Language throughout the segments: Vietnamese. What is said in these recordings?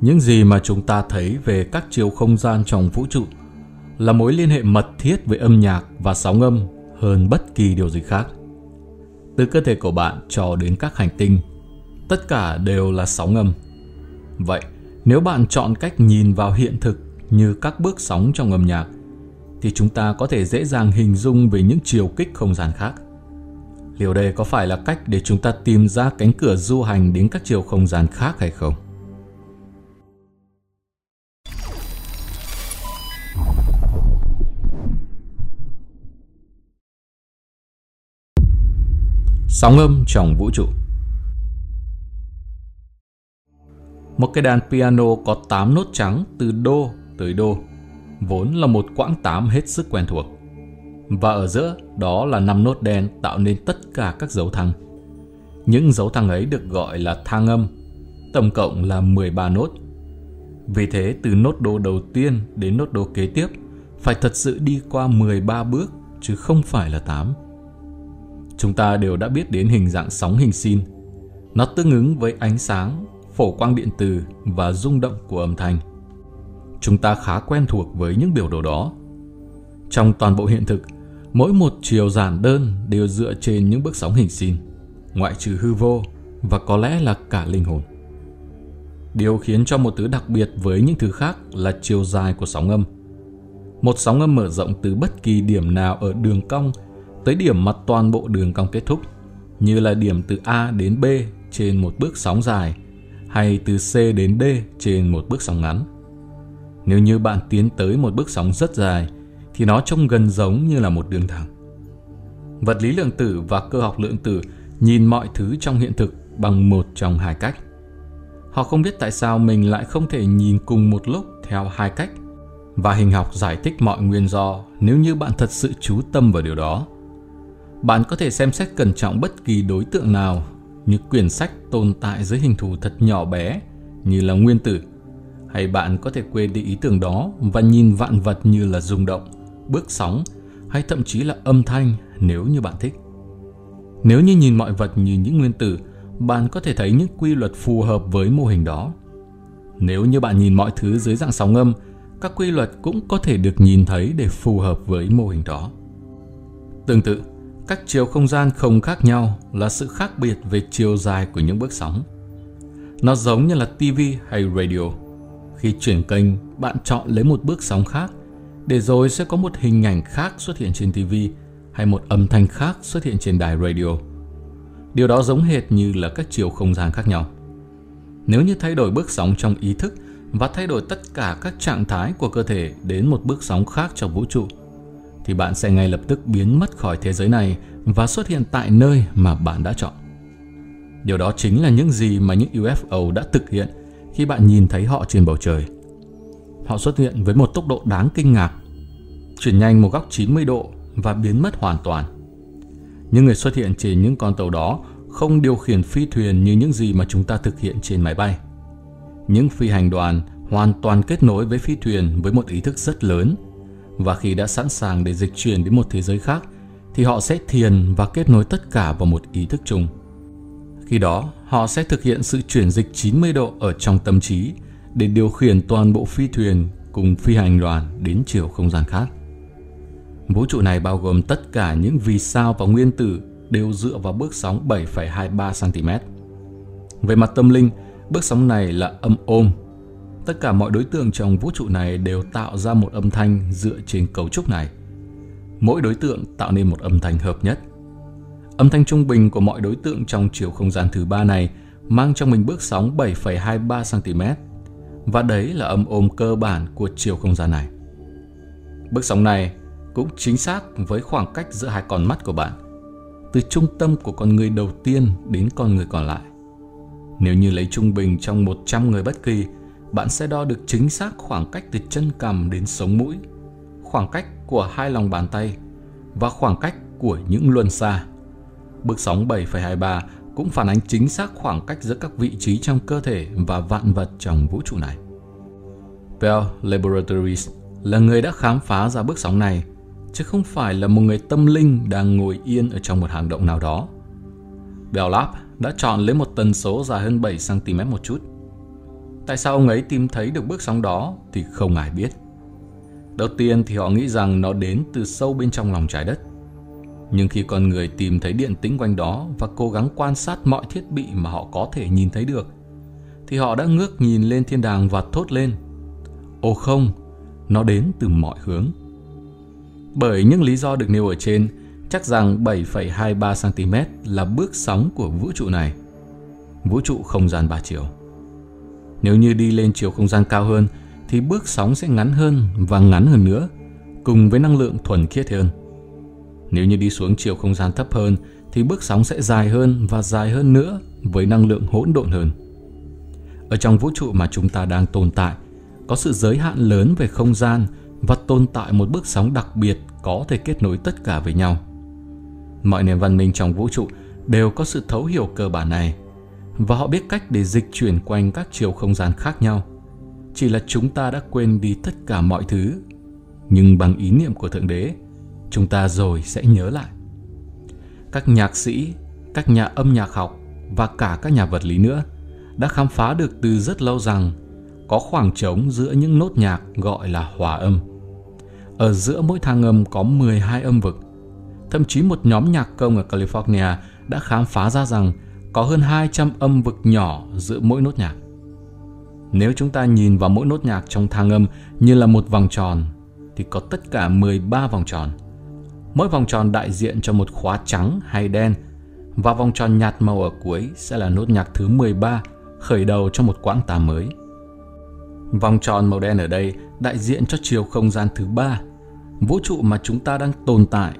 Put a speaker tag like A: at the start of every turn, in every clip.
A: những gì mà chúng ta thấy về các chiều không gian trong vũ trụ là mối liên hệ mật thiết với âm nhạc và sóng âm hơn bất kỳ điều gì khác. Từ cơ thể của bạn cho đến các hành tinh, tất cả đều là sóng âm. Vậy, nếu bạn chọn cách nhìn vào hiện thực như các bước sóng trong âm nhạc, thì chúng ta có thể dễ dàng hình dung về những chiều kích không gian khác. Liệu đây có phải là cách để chúng ta tìm ra cánh cửa du hành đến các chiều không gian khác hay không? Sóng âm trong vũ trụ Một cái đàn piano có 8 nốt trắng từ đô tới đô, vốn là một quãng tám hết sức quen thuộc. Và ở giữa đó là 5 nốt đen tạo nên tất cả các dấu thăng. Những dấu thăng ấy được gọi là thang âm, tổng cộng là 13 nốt. Vì thế từ nốt đô đầu tiên đến nốt đô kế tiếp phải thật sự đi qua 13 bước chứ không phải là 8. Chúng ta đều đã biết đến hình dạng sóng hình sin. Nó tương ứng với ánh sáng, phổ quang điện từ và rung động của âm thanh. Chúng ta khá quen thuộc với những biểu đồ đó. Trong toàn bộ hiện thực, mỗi một chiều giản đơn đều dựa trên những bước sóng hình sin, ngoại trừ hư vô và có lẽ là cả linh hồn. Điều khiến cho một thứ đặc biệt với những thứ khác là chiều dài của sóng âm. Một sóng âm mở rộng từ bất kỳ điểm nào ở đường cong tới điểm mà toàn bộ đường cong kết thúc, như là điểm từ A đến B trên một bước sóng dài hay từ C đến D trên một bước sóng ngắn. Nếu như bạn tiến tới một bước sóng rất dài thì nó trông gần giống như là một đường thẳng. Vật lý lượng tử và cơ học lượng tử nhìn mọi thứ trong hiện thực bằng một trong hai cách. Họ không biết tại sao mình lại không thể nhìn cùng một lúc theo hai cách và hình học giải thích mọi nguyên do nếu như bạn thật sự chú tâm vào điều đó. Bạn có thể xem xét cẩn trọng bất kỳ đối tượng nào như quyển sách tồn tại dưới hình thù thật nhỏ bé như là nguyên tử hay bạn có thể quên đi ý tưởng đó và nhìn vạn vật như là rung động, bước sóng hay thậm chí là âm thanh nếu như bạn thích. Nếu như nhìn mọi vật như những nguyên tử, bạn có thể thấy những quy luật phù hợp với mô hình đó. Nếu như bạn nhìn mọi thứ dưới dạng sóng âm, các quy luật cũng có thể được nhìn thấy để phù hợp với mô hình đó. Tương tự, các chiều không gian không khác nhau là sự khác biệt về chiều dài của những bước sóng. Nó giống như là TV hay radio. Khi chuyển kênh, bạn chọn lấy một bước sóng khác, để rồi sẽ có một hình ảnh khác xuất hiện trên TV hay một âm thanh khác xuất hiện trên đài radio. Điều đó giống hệt như là các chiều không gian khác nhau. Nếu như thay đổi bước sóng trong ý thức và thay đổi tất cả các trạng thái của cơ thể đến một bước sóng khác trong vũ trụ, thì bạn sẽ ngay lập tức biến mất khỏi thế giới này và xuất hiện tại nơi mà bạn đã chọn. Điều đó chính là những gì mà những UFO đã thực hiện khi bạn nhìn thấy họ trên bầu trời. Họ xuất hiện với một tốc độ đáng kinh ngạc, chuyển nhanh một góc 90 độ và biến mất hoàn toàn. Những người xuất hiện trên những con tàu đó không điều khiển phi thuyền như những gì mà chúng ta thực hiện trên máy bay. Những phi hành đoàn hoàn toàn kết nối với phi thuyền với một ý thức rất lớn và khi đã sẵn sàng để dịch chuyển đến một thế giới khác thì họ sẽ thiền và kết nối tất cả vào một ý thức chung. Khi đó, họ sẽ thực hiện sự chuyển dịch 90 độ ở trong tâm trí để điều khiển toàn bộ phi thuyền cùng phi hành đoàn đến chiều không gian khác. Vũ trụ này bao gồm tất cả những vì sao và nguyên tử đều dựa vào bước sóng 7,23 cm. Về mặt tâm linh, bước sóng này là âm ôm. Tất cả mọi đối tượng trong vũ trụ này đều tạo ra một âm thanh dựa trên cấu trúc này. Mỗi đối tượng tạo nên một âm thanh hợp nhất. Âm thanh trung bình của mọi đối tượng trong chiều không gian thứ ba này mang trong mình bước sóng 7,23 cm và đấy là âm ôm cơ bản của chiều không gian này. Bước sóng này cũng chính xác với khoảng cách giữa hai con mắt của bạn, từ trung tâm của con người đầu tiên đến con người còn lại. Nếu như lấy trung bình trong 100 người bất kỳ, bạn sẽ đo được chính xác khoảng cách từ chân cằm đến sống mũi, khoảng cách của hai lòng bàn tay và khoảng cách của những luân xa. Bước sóng 7,23 cũng phản ánh chính xác khoảng cách giữa các vị trí trong cơ thể và vạn vật trong vũ trụ này. Bell Laboratories là người đã khám phá ra bước sóng này, chứ không phải là một người tâm linh đang ngồi yên ở trong một hang động nào đó. Bell Lab đã chọn lấy một tần số dài hơn 7cm một chút. Tại sao ông ấy tìm thấy được bước sóng đó thì không ai biết. Đầu tiên thì họ nghĩ rằng nó đến từ sâu bên trong lòng trái đất. Nhưng khi con người tìm thấy điện tính quanh đó và cố gắng quan sát mọi thiết bị mà họ có thể nhìn thấy được, thì họ đã ngước nhìn lên thiên đàng và thốt lên. Ồ không, nó đến từ mọi hướng. Bởi những lý do được nêu ở trên, chắc rằng 7,23 cm là bước sóng của vũ trụ này. Vũ trụ không gian ba chiều. Nếu như đi lên chiều không gian cao hơn thì bước sóng sẽ ngắn hơn và ngắn hơn nữa, cùng với năng lượng thuần khiết hơn. Nếu như đi xuống chiều không gian thấp hơn thì bước sóng sẽ dài hơn và dài hơn nữa với năng lượng hỗn độn hơn. Ở trong vũ trụ mà chúng ta đang tồn tại, có sự giới hạn lớn về không gian và tồn tại một bước sóng đặc biệt có thể kết nối tất cả với nhau. Mọi nền văn minh trong vũ trụ đều có sự thấu hiểu cơ bản này và họ biết cách để dịch chuyển quanh các chiều không gian khác nhau. Chỉ là chúng ta đã quên đi tất cả mọi thứ, nhưng bằng ý niệm của Thượng Đế, chúng ta rồi sẽ nhớ lại. Các nhạc sĩ, các nhà âm nhạc học và cả các nhà vật lý nữa đã khám phá được từ rất lâu rằng có khoảng trống giữa những nốt nhạc gọi là hòa âm. Ở giữa mỗi thang âm có 12 âm vực. Thậm chí một nhóm nhạc công ở California đã khám phá ra rằng có hơn 200 âm vực nhỏ giữa mỗi nốt nhạc. Nếu chúng ta nhìn vào mỗi nốt nhạc trong thang âm như là một vòng tròn, thì có tất cả 13 vòng tròn. Mỗi vòng tròn đại diện cho một khóa trắng hay đen, và vòng tròn nhạt màu ở cuối sẽ là nốt nhạc thứ 13, khởi đầu cho một quãng tà mới. Vòng tròn màu đen ở đây đại diện cho chiều không gian thứ ba, vũ trụ mà chúng ta đang tồn tại,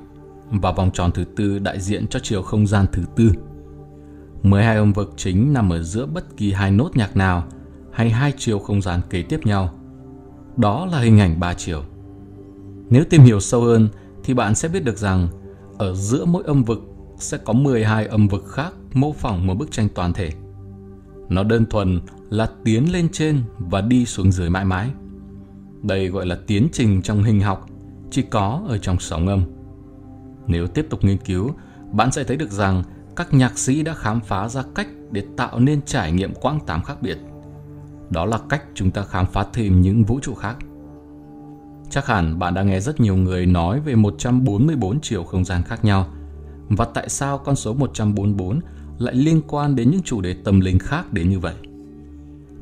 A: và vòng tròn thứ tư đại diện cho chiều không gian thứ tư. 12 âm vực chính nằm ở giữa bất kỳ hai nốt nhạc nào hay hai chiều không gian kế tiếp nhau. Đó là hình ảnh ba chiều. Nếu tìm hiểu sâu hơn thì bạn sẽ biết được rằng ở giữa mỗi âm vực sẽ có 12 âm vực khác mô phỏng một bức tranh toàn thể. Nó đơn thuần là tiến lên trên và đi xuống dưới mãi mãi. Đây gọi là tiến trình trong hình học, chỉ có ở trong sóng âm. Nếu tiếp tục nghiên cứu, bạn sẽ thấy được rằng các nhạc sĩ đã khám phá ra cách để tạo nên trải nghiệm quãng tám khác biệt. Đó là cách chúng ta khám phá thêm những vũ trụ khác. Chắc hẳn bạn đã nghe rất nhiều người nói về 144 chiều không gian khác nhau và tại sao con số 144 lại liên quan đến những chủ đề tâm linh khác đến như vậy.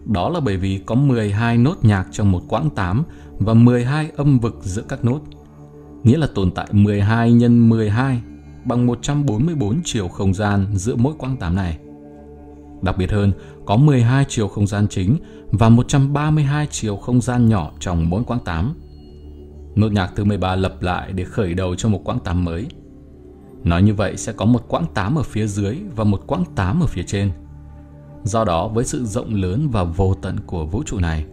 A: Đó là bởi vì có 12 nốt nhạc trong một quãng 8 và 12 âm vực giữa các nốt. Nghĩa là tồn tại 12 nhân 12 bằng 144 chiều không gian giữa mỗi quãng tám này. Đặc biệt hơn, có 12 chiều không gian chính và 132 chiều không gian nhỏ trong mỗi quãng 8. Nốt nhạc thứ 13 lập lại để khởi đầu cho một quãng 8 mới. Nói như vậy sẽ có một quãng 8 ở phía dưới và một quãng 8 ở phía trên. Do đó với sự rộng lớn và vô tận của vũ trụ này,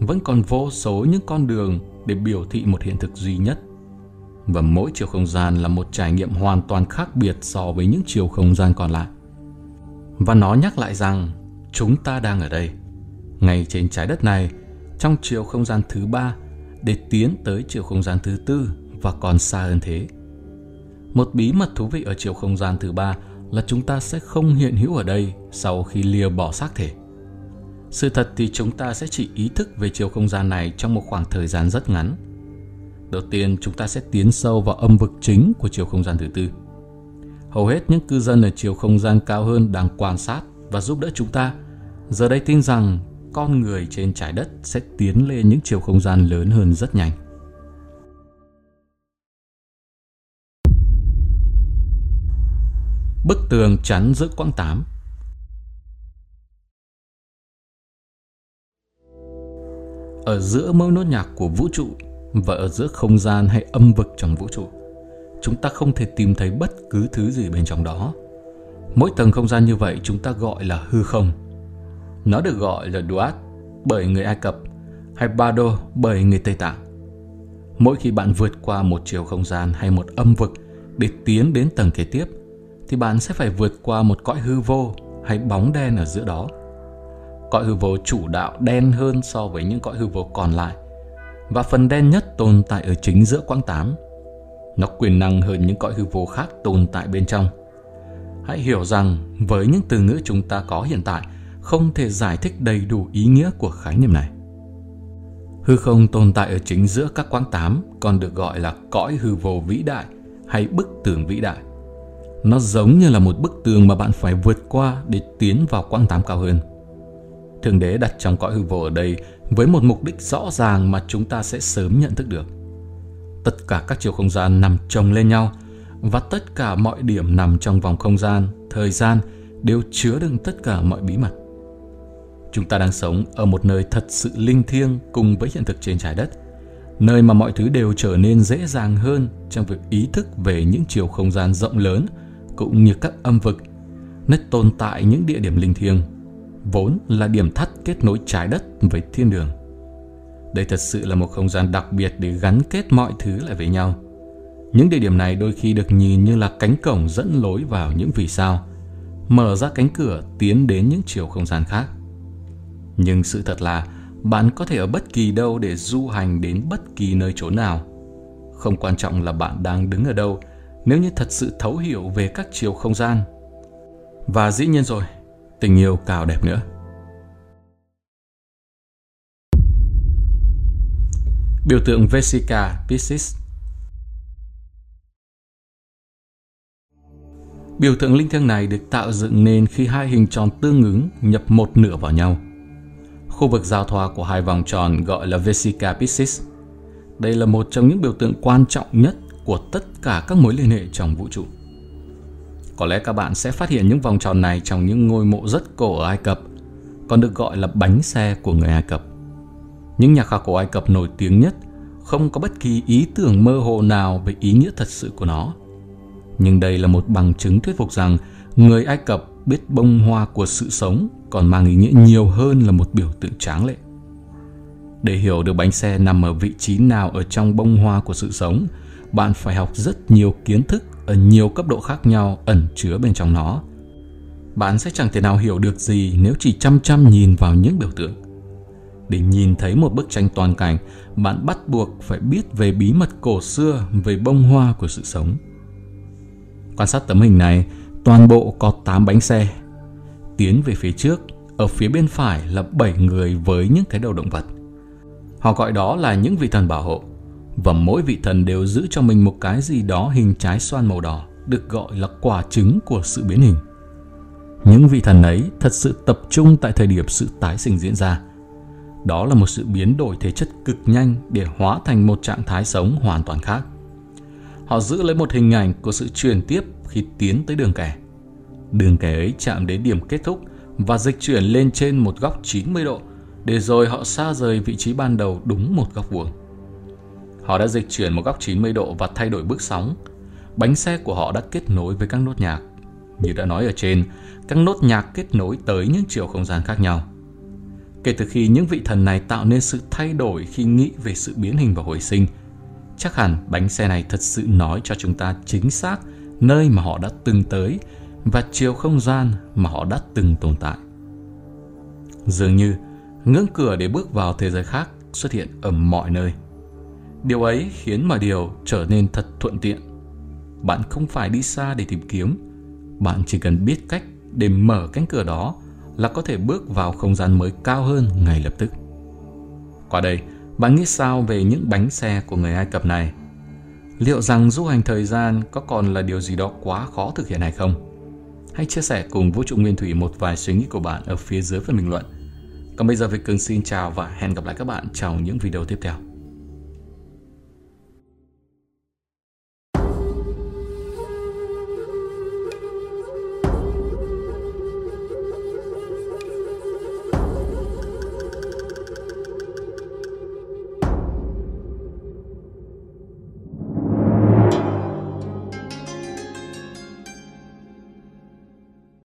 A: vẫn còn vô số những con đường để biểu thị một hiện thực duy nhất và mỗi chiều không gian là một trải nghiệm hoàn toàn khác biệt so với những chiều không gian còn lại. Và nó nhắc lại rằng chúng ta đang ở đây, ngay trên trái đất này, trong chiều không gian thứ ba để tiến tới chiều không gian thứ tư và còn xa hơn thế. Một bí mật thú vị ở chiều không gian thứ ba là chúng ta sẽ không hiện hữu ở đây sau khi lìa bỏ xác thể. Sự thật thì chúng ta sẽ chỉ ý thức về chiều không gian này trong một khoảng thời gian rất ngắn – Đầu tiên, chúng ta sẽ tiến sâu vào âm vực chính của chiều không gian thứ tư. Hầu hết những cư dân ở chiều không gian cao hơn đang quan sát và giúp đỡ chúng ta. Giờ đây tin rằng con người trên trái đất sẽ tiến lên những chiều không gian lớn hơn rất nhanh. Bức tường chắn giữa quãng 8 Ở giữa mỗi nốt nhạc của vũ trụ và ở giữa không gian hay âm vực trong vũ trụ, chúng ta không thể tìm thấy bất cứ thứ gì bên trong đó. Mỗi tầng không gian như vậy chúng ta gọi là hư không. Nó được gọi là duat bởi người ai cập hay bado bởi người tây tạng. Mỗi khi bạn vượt qua một chiều không gian hay một âm vực để tiến đến tầng kế tiếp, thì bạn sẽ phải vượt qua một cõi hư vô hay bóng đen ở giữa đó. Cõi hư vô chủ đạo đen hơn so với những cõi hư vô còn lại và phần đen nhất tồn tại ở chính giữa quãng tám. Nó quyền năng hơn những cõi hư vô khác tồn tại bên trong. Hãy hiểu rằng với những từ ngữ chúng ta có hiện tại, không thể giải thích đầy đủ ý nghĩa của khái niệm này. Hư không tồn tại ở chính giữa các quãng tám còn được gọi là cõi hư vô vĩ đại hay bức tường vĩ đại. Nó giống như là một bức tường mà bạn phải vượt qua để tiến vào quãng tám cao hơn. Thượng đế đặt trong cõi hư vô ở đây với một mục đích rõ ràng mà chúng ta sẽ sớm nhận thức được. Tất cả các chiều không gian nằm chồng lên nhau và tất cả mọi điểm nằm trong vòng không gian, thời gian đều chứa đựng tất cả mọi bí mật. Chúng ta đang sống ở một nơi thật sự linh thiêng cùng với hiện thực trên trái đất, nơi mà mọi thứ đều trở nên dễ dàng hơn trong việc ý thức về những chiều không gian rộng lớn cũng như các âm vực, nơi tồn tại những địa điểm linh thiêng, vốn là điểm thắt kết nối trái đất với thiên đường. Đây thật sự là một không gian đặc biệt để gắn kết mọi thứ lại với nhau. Những địa điểm này đôi khi được nhìn như là cánh cổng dẫn lối vào những vì sao, mở ra cánh cửa tiến đến những chiều không gian khác. Nhưng sự thật là bạn có thể ở bất kỳ đâu để du hành đến bất kỳ nơi chỗ nào. Không quan trọng là bạn đang đứng ở đâu, nếu như thật sự thấu hiểu về các chiều không gian. Và dĩ nhiên rồi, tình yêu cao đẹp nữa. Biểu tượng Vesica Pisces Biểu tượng linh thiêng này được tạo dựng nên khi hai hình tròn tương ứng nhập một nửa vào nhau. Khu vực giao thoa của hai vòng tròn gọi là Vesica Pisces. Đây là một trong những biểu tượng quan trọng nhất của tất cả các mối liên hệ trong vũ trụ. Có lẽ các bạn sẽ phát hiện những vòng tròn này trong những ngôi mộ rất cổ ở Ai Cập, còn được gọi là bánh xe của người Ai Cập. Những nhà khảo cổ Ai Cập nổi tiếng nhất không có bất kỳ ý tưởng mơ hồ nào về ý nghĩa thật sự của nó. Nhưng đây là một bằng chứng thuyết phục rằng người Ai Cập biết bông hoa của sự sống còn mang ý nghĩa nhiều hơn là một biểu tượng tráng lệ. Để hiểu được bánh xe nằm ở vị trí nào ở trong bông hoa của sự sống, bạn phải học rất nhiều kiến thức ở nhiều cấp độ khác nhau ẩn chứa bên trong nó. Bạn sẽ chẳng thể nào hiểu được gì nếu chỉ chăm chăm nhìn vào những biểu tượng. Để nhìn thấy một bức tranh toàn cảnh, bạn bắt buộc phải biết về bí mật cổ xưa về bông hoa của sự sống. Quan sát tấm hình này, toàn bộ có 8 bánh xe. Tiến về phía trước, ở phía bên phải là 7 người với những cái đầu động vật. Họ gọi đó là những vị thần bảo hộ và mỗi vị thần đều giữ cho mình một cái gì đó hình trái xoan màu đỏ, được gọi là quả trứng của sự biến hình. Những vị thần ấy thật sự tập trung tại thời điểm sự tái sinh diễn ra. Đó là một sự biến đổi thể chất cực nhanh để hóa thành một trạng thái sống hoàn toàn khác. Họ giữ lấy một hình ảnh của sự truyền tiếp khi tiến tới đường kẻ. Đường kẻ ấy chạm đến điểm kết thúc và dịch chuyển lên trên một góc 90 độ, để rồi họ xa rời vị trí ban đầu đúng một góc vuông. Họ đã dịch chuyển một góc 90 độ và thay đổi bước sóng. Bánh xe của họ đã kết nối với các nốt nhạc. Như đã nói ở trên, các nốt nhạc kết nối tới những chiều không gian khác nhau. Kể từ khi những vị thần này tạo nên sự thay đổi khi nghĩ về sự biến hình và hồi sinh, chắc hẳn bánh xe này thật sự nói cho chúng ta chính xác nơi mà họ đã từng tới và chiều không gian mà họ đã từng tồn tại. Dường như ngưỡng cửa để bước vào thế giới khác xuất hiện ở mọi nơi. Điều ấy khiến mọi điều trở nên thật thuận tiện. Bạn không phải đi xa để tìm kiếm, bạn chỉ cần biết cách để mở cánh cửa đó là có thể bước vào không gian mới cao hơn ngay lập tức. Qua đây, bạn nghĩ sao về những bánh xe của người Ai Cập này? Liệu rằng du hành thời gian có còn là điều gì đó quá khó thực hiện hay không? Hãy chia sẻ cùng Vũ trụ Nguyên Thủy một vài suy nghĩ của bạn ở phía dưới phần bình luận. Còn bây giờ Việt Cường xin chào và hẹn gặp lại các bạn trong những video tiếp theo.